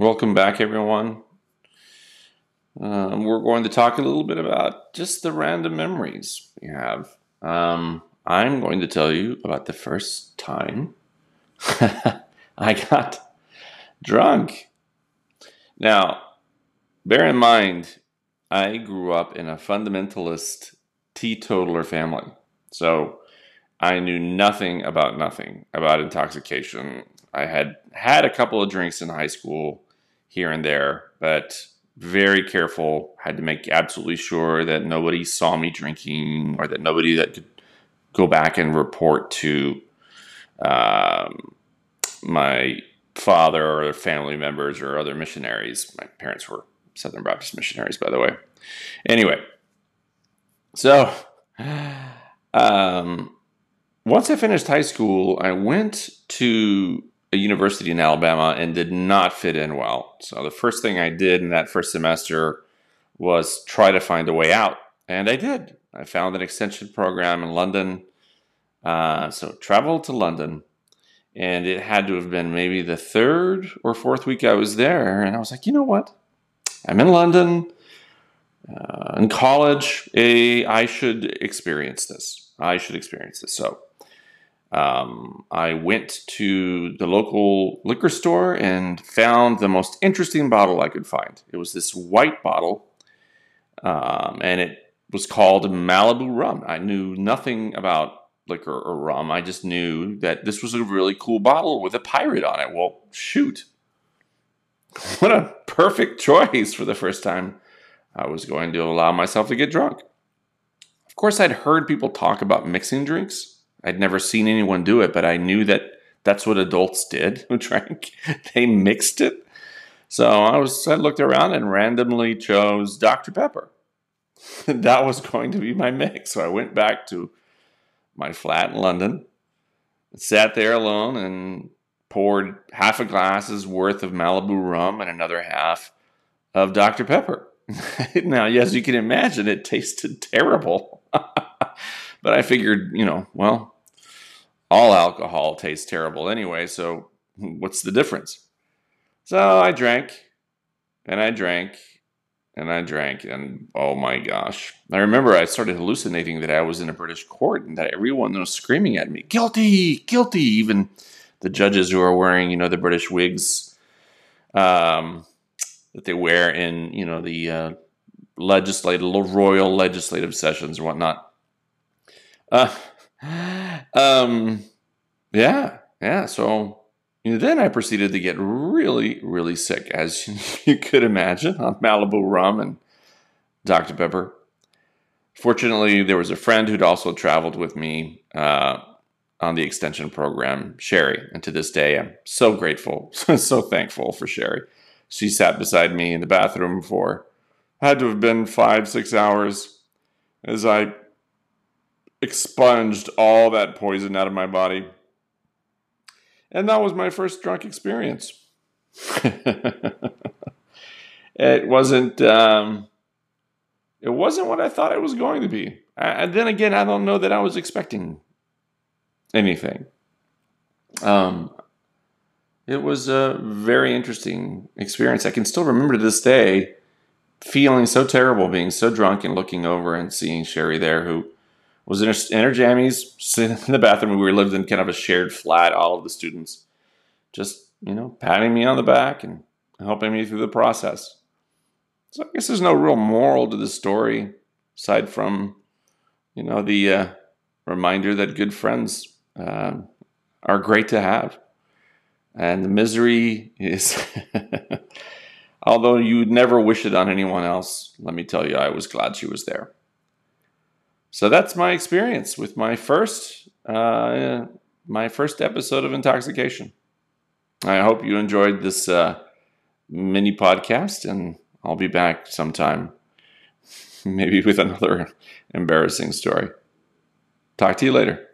Welcome back, everyone. Um, we're going to talk a little bit about just the random memories we have. Um, I'm going to tell you about the first time I got drunk. Now, bear in mind, I grew up in a fundamentalist teetotaler family. So I knew nothing about nothing about intoxication. I had had a couple of drinks in high school here and there, but very careful. Had to make absolutely sure that nobody saw me drinking or that nobody that could go back and report to um, my father or family members or other missionaries. My parents were Southern Baptist missionaries, by the way. Anyway, so um, once I finished high school, I went to a university in Alabama and did not fit in well. So the first thing I did in that first semester was try to find a way out, and I did. I found an extension program in London. Uh, so traveled to London, and it had to have been maybe the third or fourth week I was there, and I was like, you know what? I'm in London. Uh, in college, a, I should experience this. I should experience this. So um, I went to the local liquor store and found the most interesting bottle I could find. It was this white bottle, um, and it was called Malibu Rum. I knew nothing about liquor or rum. I just knew that this was a really cool bottle with a pirate on it. Well, shoot. What a perfect choice for the first time I was going to allow myself to get drunk. Of course, I'd heard people talk about mixing drinks I'd never seen anyone do it, but I knew that that's what adults did who drank. they mixed it. So I was I looked around and randomly chose Dr. Pepper. that was going to be my mix. So I went back to my flat in London, sat there alone and poured half a glass's worth of Malibu rum and another half of Dr. Pepper. now, as you can imagine, it tasted terrible. But I figured, you know, well, all alcohol tastes terrible anyway, so what's the difference? So I drank and I drank and I drank, and oh my gosh. I remember I started hallucinating that I was in a British court and that everyone was screaming at me, guilty, guilty. Even the judges who are wearing, you know, the British wigs um, that they wear in, you know, the uh, legislative, royal legislative sessions and whatnot. Uh, um, yeah, yeah. So then I proceeded to get really, really sick, as you could imagine, on Malibu rum and Dr. Pepper. Fortunately, there was a friend who'd also traveled with me uh, on the extension program, Sherry. And to this day, I'm so grateful, so thankful for Sherry. She sat beside me in the bathroom for, had to have been five, six hours as I expunged all that poison out of my body. And that was my first drunk experience. it wasn't um, it wasn't what I thought it was going to be. And then again, I don't know that I was expecting anything. Um, it was a very interesting experience. I can still remember to this day feeling so terrible, being so drunk, and looking over and seeing Sherry there, who was in her, jammies, sitting in the bathroom. We lived in kind of a shared flat, all of the students, just, you know, patting me on the back and helping me through the process. So I guess there's no real moral to the story aside from, you know, the uh, reminder that good friends uh, are great to have. And the misery is, although you'd never wish it on anyone else, let me tell you, I was glad she was there so that's my experience with my first uh, my first episode of intoxication. I hope you enjoyed this uh, mini podcast, and I'll be back sometime, maybe with another embarrassing story. Talk to you later.